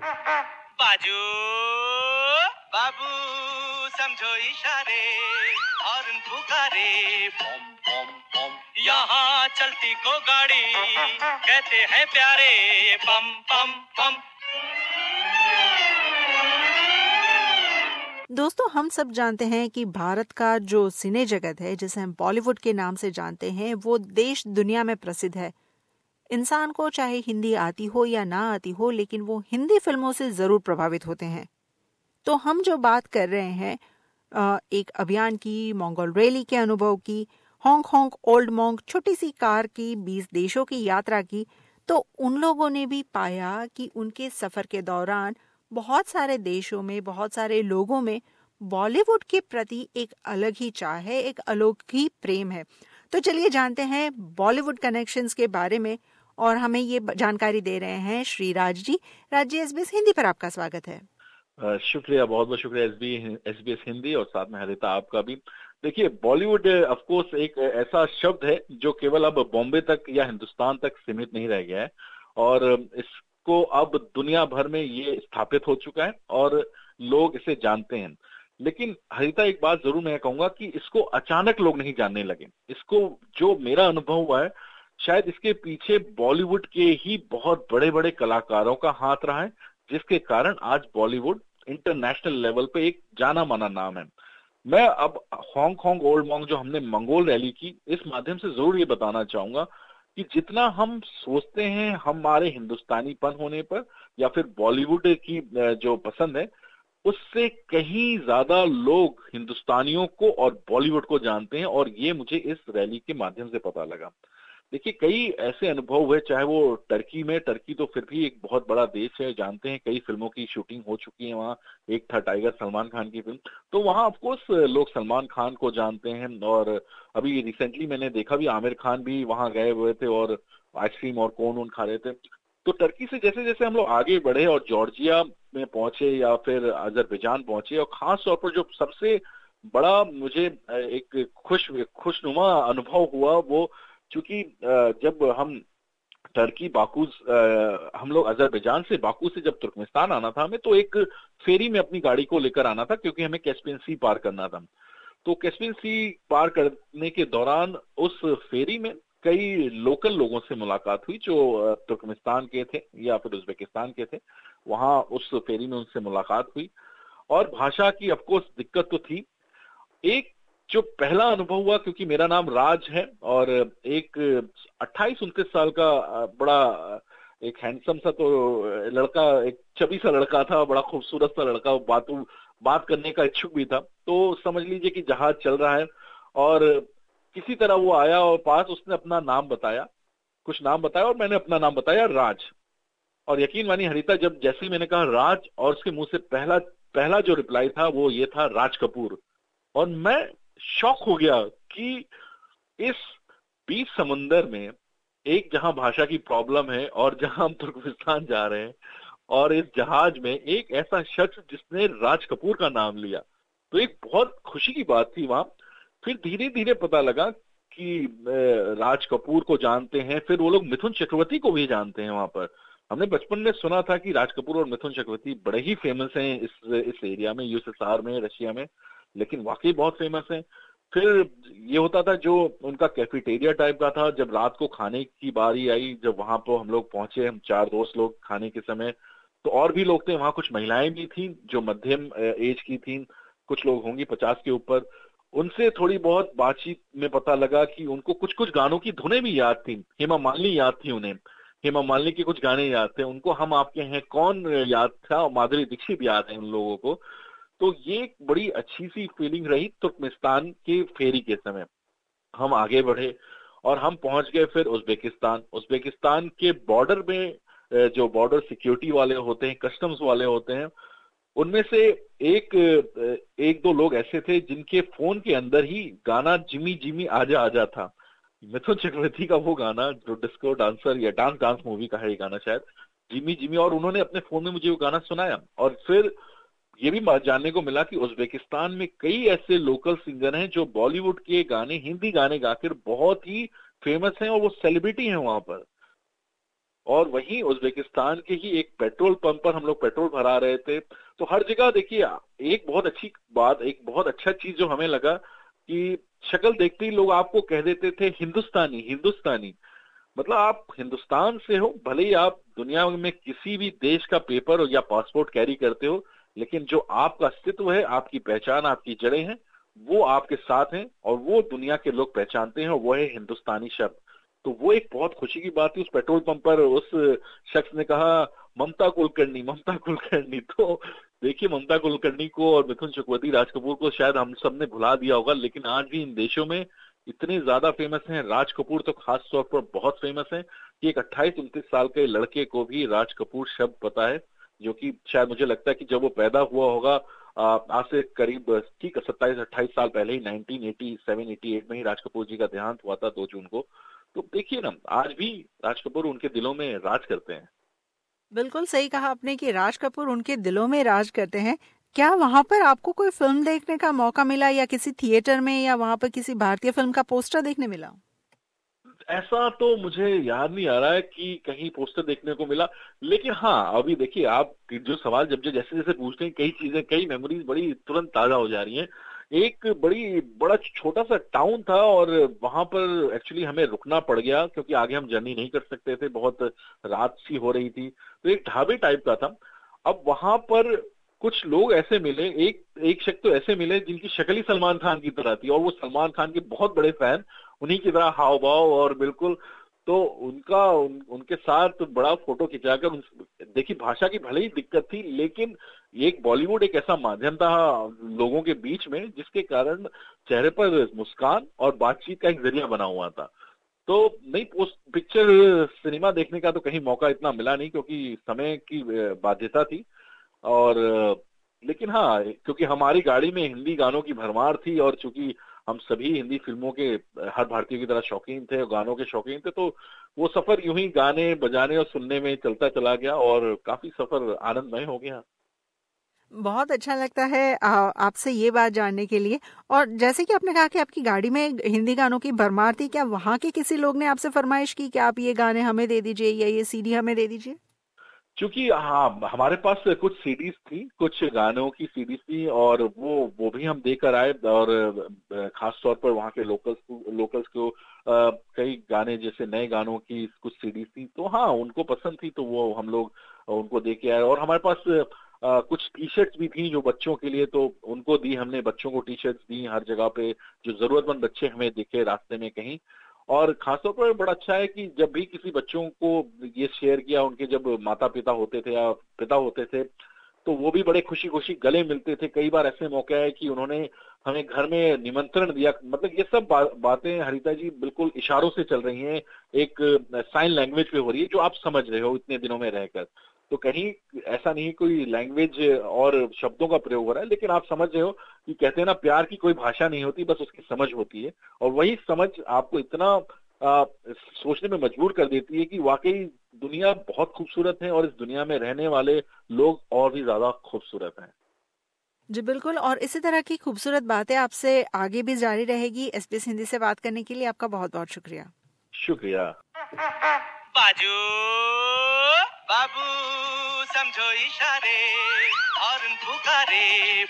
बाजू, बाबू, समझो इशारे, हॉर्न पुकारे यहाँ चलती को गाड़ी, कहते हैं प्यारे, पम पम पम। दोस्तों, हम सब जानते हैं कि भारत का जो सिने जगत है, जिसे हम बॉलीवुड के नाम से जानते हैं, वो देश दुनिया में प्रसिद्ध है। इंसान को चाहे हिंदी आती हो या ना आती हो, लेकिन वो हिंदी फ़िल्मों से ज़रूर प्रभावित होते हैं। तो हम जो बात कर रहे हैं एक अभियान की, मंगोल रैली के अनुभव की हांगकांग ओल्ड मोंग, छोटी सी कार की, बीस देशों की यात्रा की तो उन लोगों ने भी पाया कि उनके सफ़र के दौरान बहुत सारे देशों में, बहुत सारे लोगों में बॉलीवुड के प्रति एक अलग ही चाह है, एक अलग ही प्रेम है। तो चलिए जानते हैं बॉलीवुड कनेक्शंस के बारे में और हमें ये जानकारी दे रहे हैं श्री राज जी। राज्य एस बी हिंदी पर आपका स्वागत है। शुक्रिया, बहुत बहुत शुक्रिया एस बी एस हिंदी और साथ में हरिता आपका भी। देखिए, बॉलीवुड ऑफकोर्स एक ऐसा शब्द है जो केवल अब बॉम्बे तक या हिंदुस्तान तक सीमित नहीं रह गया है और इसको अब दुनिया भर में ये स्थापित हो चुका है और लोग इसे जानते हैं। लेकिन हरिता, एक बात ज़रूर मैं कहूँगा कि इसको अचानक लोग नहीं जानने लगे। इसको जो मेरा अनुभव हुआ है शायद इसके पीछे बॉलीवुड के ही बहुत बड़े बड़े कलाकारों का हाथ रहा है, जिसके कारण आज बॉलीवुड इंटरनेशनल लेवल पे एक जाना माना नाम है। मैं अब हांगकांग ओल्ड मॉन्ग जो हमने मंगोल रैली की, इस माध्यम से ज़रूर ये बताना चाहूँगा कि जितना हम सोचते हैं हमारे हिंदुस्तानीपन होने पर, या फिर बॉलीवुड की जो पसंद है, उससे कहीं ज़्यादा लोग हिंदुस्तानियों को और बॉलीवुड को जानते हैं, और ये मुझे इस रैली के माध्यम से पता लगा। देखिए, कई ऐसे अनुभव हुए, चाहे वो टर्की में, टर्की तो फिर भी एक बहुत बड़ा देश है, जानते हैं कई फ़िल्मों की शूटिंग हो चुकी है वहाँ, एक था टाइगर सलमान खान की फ़िल्म। तो वहाँ ऑफकोर्स लोग सलमान खान को जानते हैं, और अभी रिसेंटली मैंने देखा भी, आमिर खान भी वहाँ गए हुए थे, और आइसक्रीम और कोन वोन खा रहे थे। तो टर्की से जैसे जैसे हम लोग आगे बढ़े, और जॉर्जिया में पहुँचे, या फिर अजरबैजान पहुँचे, और खास तौर पर जो सबसे बड़ा मुझे एक खुश, खुशनुमा अनुभव हुआ, वो चूँकि जब हम टर्की बाकू हम लोग अजरबैजान से बाकू से जब तुर्कमेस्तान आना था, हमें तो एक फेरी में अपनी गाड़ी को लेकर आना था क्योंकि हमें कैस्पियन सी पार करना था। तो कैस्पियन सी पार करने के दौरान उस फेरी में कई लोकल लोगों से मुलाकात हुई जो तुर्कमेस्तान के थे या फिर उज्बेकिस्तान के थे। वहाँ उस फेरी में उनसे मुलाकात हुई और भाषा की अफकोर्स दिक्कत तो थी। एक जो पहला अनुभव हुआ, क्योंकि मेरा नाम राज है, और एक अट्ठाईस, उनतीस साल का बड़ा एक हैंडसम सा तो लड़का, एक छवि सा लड़का था, बड़ा खूबसूरत सा लड़का, बात बात करने का इच्छुक भी था। तो समझ लीजिए कि जहाज़ चल रहा है, और किसी तरह वो आया और पास उसने अपना नाम बताया, कुछ नाम बताया, और मैंने अपना नाम बताया राज। और यकीन मानी हरिता, जब जैसे ही मैंने कहा राज, और उसके मुँह से पहला पहला जो रिप्लाई था, वो ये था, राज कपूर। और मैं शौक हो गया कि इस बीच समुंदर में एक जहाँ भाषा की प्रॉब्लम है और जहाँ हम तुर्कमेस्तान जा रहे हैं और इस जहाज़ में एक ऐसा शख्स जिसने राज कपूर का नाम लिया। तो एक बहुत खुशी की बात थी वहाँ। फिर धीरे धीरे पता लगा कि राज कपूर को जानते हैं, फिर वो लोग मिथुन चक्रवर्ती को भी जानते हैं वहाँ पर। हमने बचपन में सुना था कि राज कपूर और मिथुन चक्रवर्ती बड़े ही फ़ेमस हैं इस इस एरिया में, यूएसएसआर में, रशिया में। लेकिन वाकई बहुत फ़ेमस है। फिर ये होता था जो उनका कैफेटेरिया टाइप का था, जब रात को खाने की बारी आई, जब वहाँ पर हम लोग पहुँचे, हम चार दोस्त लोग खाने के समय तो और भी लोग थे, वहाँ कुछ महिलाएँ भी थी, जो मध्यम एज की थी, कुछ लोग होंगी पचास के ऊपर। उनसे थोड़ी बहुत बातचीत में पता लगा कि उनको कुछ कुछ गानों की धुनें भी याद थी, हेमा मालिनी याद थी उन्हें। हेमा मालिनी के कुछ गाने याद थे, उनको हम आपके हैं, कौन याद था, माधुरी दीक्षित याद है उन लोगों को। तो ये एक बड़ी अच्छी सी फीलिंग रही तुर्कमेस्तान के फेरी के समय। हम आगे बढ़े और हम पहुँच गए फिर उज्बेकिस्तान। उज्बेकिस्तान के बॉर्डर में जो बॉर्डर सिक्योरिटी वाले होते हैं कस्टम्स वाले होते हैं, उनमें से एक एक दो लोग ऐसे थे जिनके फ़ोन के अंदर ही गाना जिमी जिमी आजा आजा था। मिथुन चक्रवर्ती का वो गाना, जो डिस्को डांसर या डांस डांस मूवी का है ये गाना शायद, जिमी जिमी, और उन्होंने अपने फ़ोन में मुझे वो गाना सुनाया। और फिर ये भी जानने को मिला कि उज्बेकिस्तान में कई ऐसे लोकल सिंगर हैं जो बॉलीवुड के गाने, हिंदी गाने गाकर बहुत ही फ़ेमस हैं और वो सेलिब्रिटी हैं वहाँ पर। और वहीं उज्बेकिस्तान के ही एक पेट्रोल पंप पर हम लोग पेट्रोल भरा रहे थे। तो हर जगह देखिए, एक बहुत अच्छी बात, एक बहुत अच्छा चीज़ जो हमें लगा कि शक्ल देखते ही लोग आपको कह देते थे, हिंदुस्तानी हिंदुस्तानी। मतलब आप हिंदुस्तान से हो, भले ही आप दुनिया में किसी भी देश का पेपर या पासपोर्ट कैरी करते हो लेकिन जो आपका अस्तित्व है, आपकी पहचान, आपकी जड़ें हैं, वो आपके साथ हैं और वो दुनिया के लोग पहचानते हैं वो है हिंदुस्तानी शब्द। तो वो एक बहुत खुशी की बात थी, उस पेट्रोल पंप पर उस शख्स ने कहा, ममता कुलकर्णी ममता कुलकर्णी। तो देखिए, ममता कुलकर्णी को और मिथुन चक्रवर्ती राज कपूर को शायद हम सबने भुला दिया होगा, लेकिन आज भी इन देशों में इतने ज़्यादा फ़ेमस हैं। राज कपूर तो खास तौर पर बहुत फ़ेमस है कि एक अट्ठाईस, उनतीस साल के लड़के को भी राज कपूर शब्द पता है। जो कि शायद मुझे लगता है कि जब वो पैदा हुआ होगा आज से करीब, ठीक है, सत्ताईस, अट्ठाईस साल पहले ही 1987 88 में ही राज कपूर जी का देहांत हुआ था दो जून को। तो देखिए ना, आज भी राज कपूर उनके दिलों में राज करते हैं। बिल्कुल सही कहा आपने कि राज कपूर उनके दिलों में राज करते हैं। क्या वहाँ पर आपको कोई फ़िल्म देखने का मौका मिला या किसी थिएटर में या वहाँ पर किसी भारतीय फ़िल्म का पोस्टर देखने मिला? ऐसा तो मुझे याद नहीं आ रहा है कि कहीं पोस्टर देखने को मिला। लेकिन हाँ अभी देखिए, आप जो सवाल जब जब जैसे जैसे पूछते हैं, कई चीज़ें, कई मेमोरीज बड़ी तुरंत ताज़ा हो जा रही हैं। एक बड़ी, बड़ा छोटा सा टाउन था और वहाँ पर एक्चुअली हमें रुकना पड़ गया क्योंकि आगे हम जर्नी नहीं कर सकते थे। बहुत रात सी हो रही थी। तो एक ढाबे टाइप का था। अब वहाँ पर कुछ लोग ऐसे मिले, एक एक शख्स तो ऐसे मिले जिनकी शक्ल ही सलमान खान की तरह थी और वो सलमान खान के बहुत बड़े फ़ैन उन्हीं की तरह हाव भाव और बिल्कुल तो उनका उन, उनके साथ बड़ा फ़ोटो खिंचाकर देखिए भाषा की भले ही दिक्कत थी लेकिन एक बॉलीवुड एक ऐसा माध्यम था लोगों के बीच में जिसके कारण चेहरे पर मुस्कान और बातचीत का एक ज़रिया बना हुआ था। तो नहीं पोस्ट पिक्चर सिनेमा देखने का तो कहीं मौका इतना मिला नहीं क्योंकि समय की बाध्यता थी। और लेकिन हाँ क्योंकि हमारी गाड़ी में हिंदी गानों की भरमार थी और चूँकि हम सभी हिंदी फ़िल्मों के, हर भारतीय की तरह शौकीन थे और गानों के शौकीन थे तो वो सफ़र यूँ ही गाने, बजाने और सुनने में चलता चला गया और काफ़ी सफ़र आनंदमय हो गया। बहुत अच्छा लगता है आपसे ये बात जानने के लिए। और जैसे कि आपने कहा कि आपकी गाड़ी में हिंदी गानों की भरमार थी, क्या वहाँ के किसी लोग ने आपसे फरमाइश की कि आप ये गाने हमें दे दीजिए या ये सीडी हमें दे दीजिए? क्योंकि हाँ हमारे पास कुछ सीडीज थी कुछ गानों की सीडीज थी और वो वो भी हम देकर आए और खास तौर पर वहाँ के लोकल्स लोकल्स को कई गाने जैसे नए गानों की कुछ सीडीज थी। तो हाँ उनको पसंद थी तो वो हम लोग उनको दे के आए और हमारे पास आ, कुछ टी शर्ट्स भी थी जो बच्चों के लिए तो उनको दी हमने बच्चों को टी शर्ट्स दी हर जगह पे जो जरूरतमंद बच्चे हमें दिखे रास्ते में कहीं। और खासतौर पर बड़ा अच्छा है कि जब भी किसी बच्चों को ये शेयर किया, उनके जब माता पिता होते थे या पिता होते थे तो वो भी बड़े खुशी खुशी गले मिलते थे। कई बार ऐसे मौके आए कि उन्होंने हमें घर में निमंत्रण दिया। मतलब ये सब बा, बातें हरिता जी बिल्कुल इशारों से चल रही हैं। एक साइन लैंग्वेज पे हो रही है जो आप समझ रहे हो इतने दिनों में रहकर। तो कहीं ऐसा नहीं कोई लैंग्वेज और शब्दों का प्रयोग हो रहा है लेकिन आप समझ रहे हो कि कहते हैं ना प्यार की कोई भाषा नहीं होती बस उसकी समझ होती है। और वही समझ आपको इतना आ, सोचने में मजबूर कर देती है कि वाकई दुनिया बहुत खूबसूरत है और इस दुनिया में रहने वाले लोग और भी ज़्यादा खूबसूरत हैं। जी बिल्कुल। और इसी तरह की खूबसूरत बातें आपसे आगे भी जारी रहेगी एसबीएस हिंदी से बात करने के लिए। आपका बहुत बहुत शुक्रिया। शुक्रिया। बाजू बाबू समझो इशारे और पुकारे